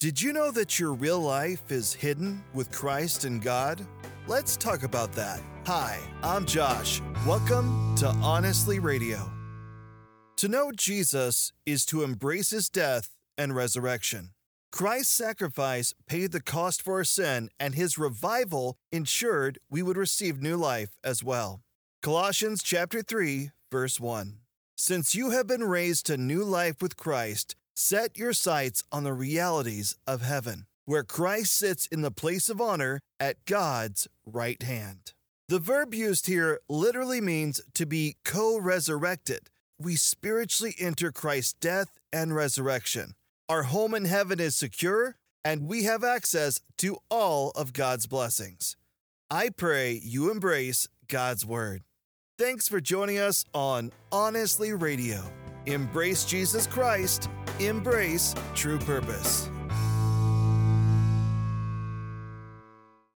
Did you know that your real life is hidden with Christ and God? Let's talk about that. Hi, I'm Josh. Welcome to Honestly Radio. To know Jesus is to embrace his death and resurrection. Christ's sacrifice paid the cost for our sin, and his revival ensured we would receive new life as well. Colossians chapter 3, verse 1. Since you have been raised to new life with Christ, set your sights on the realities of heaven, where Christ sits in the place of honor at God's right hand. The verb used here literally means to be co resurrected. We spiritually enter Christ's death and resurrection. Our home in heaven is secure, and we have access to all of God's blessings. I pray you embrace God's Word. Thanks for joining us on Honestly Radio. Embrace Jesus Christ, embrace true purpose.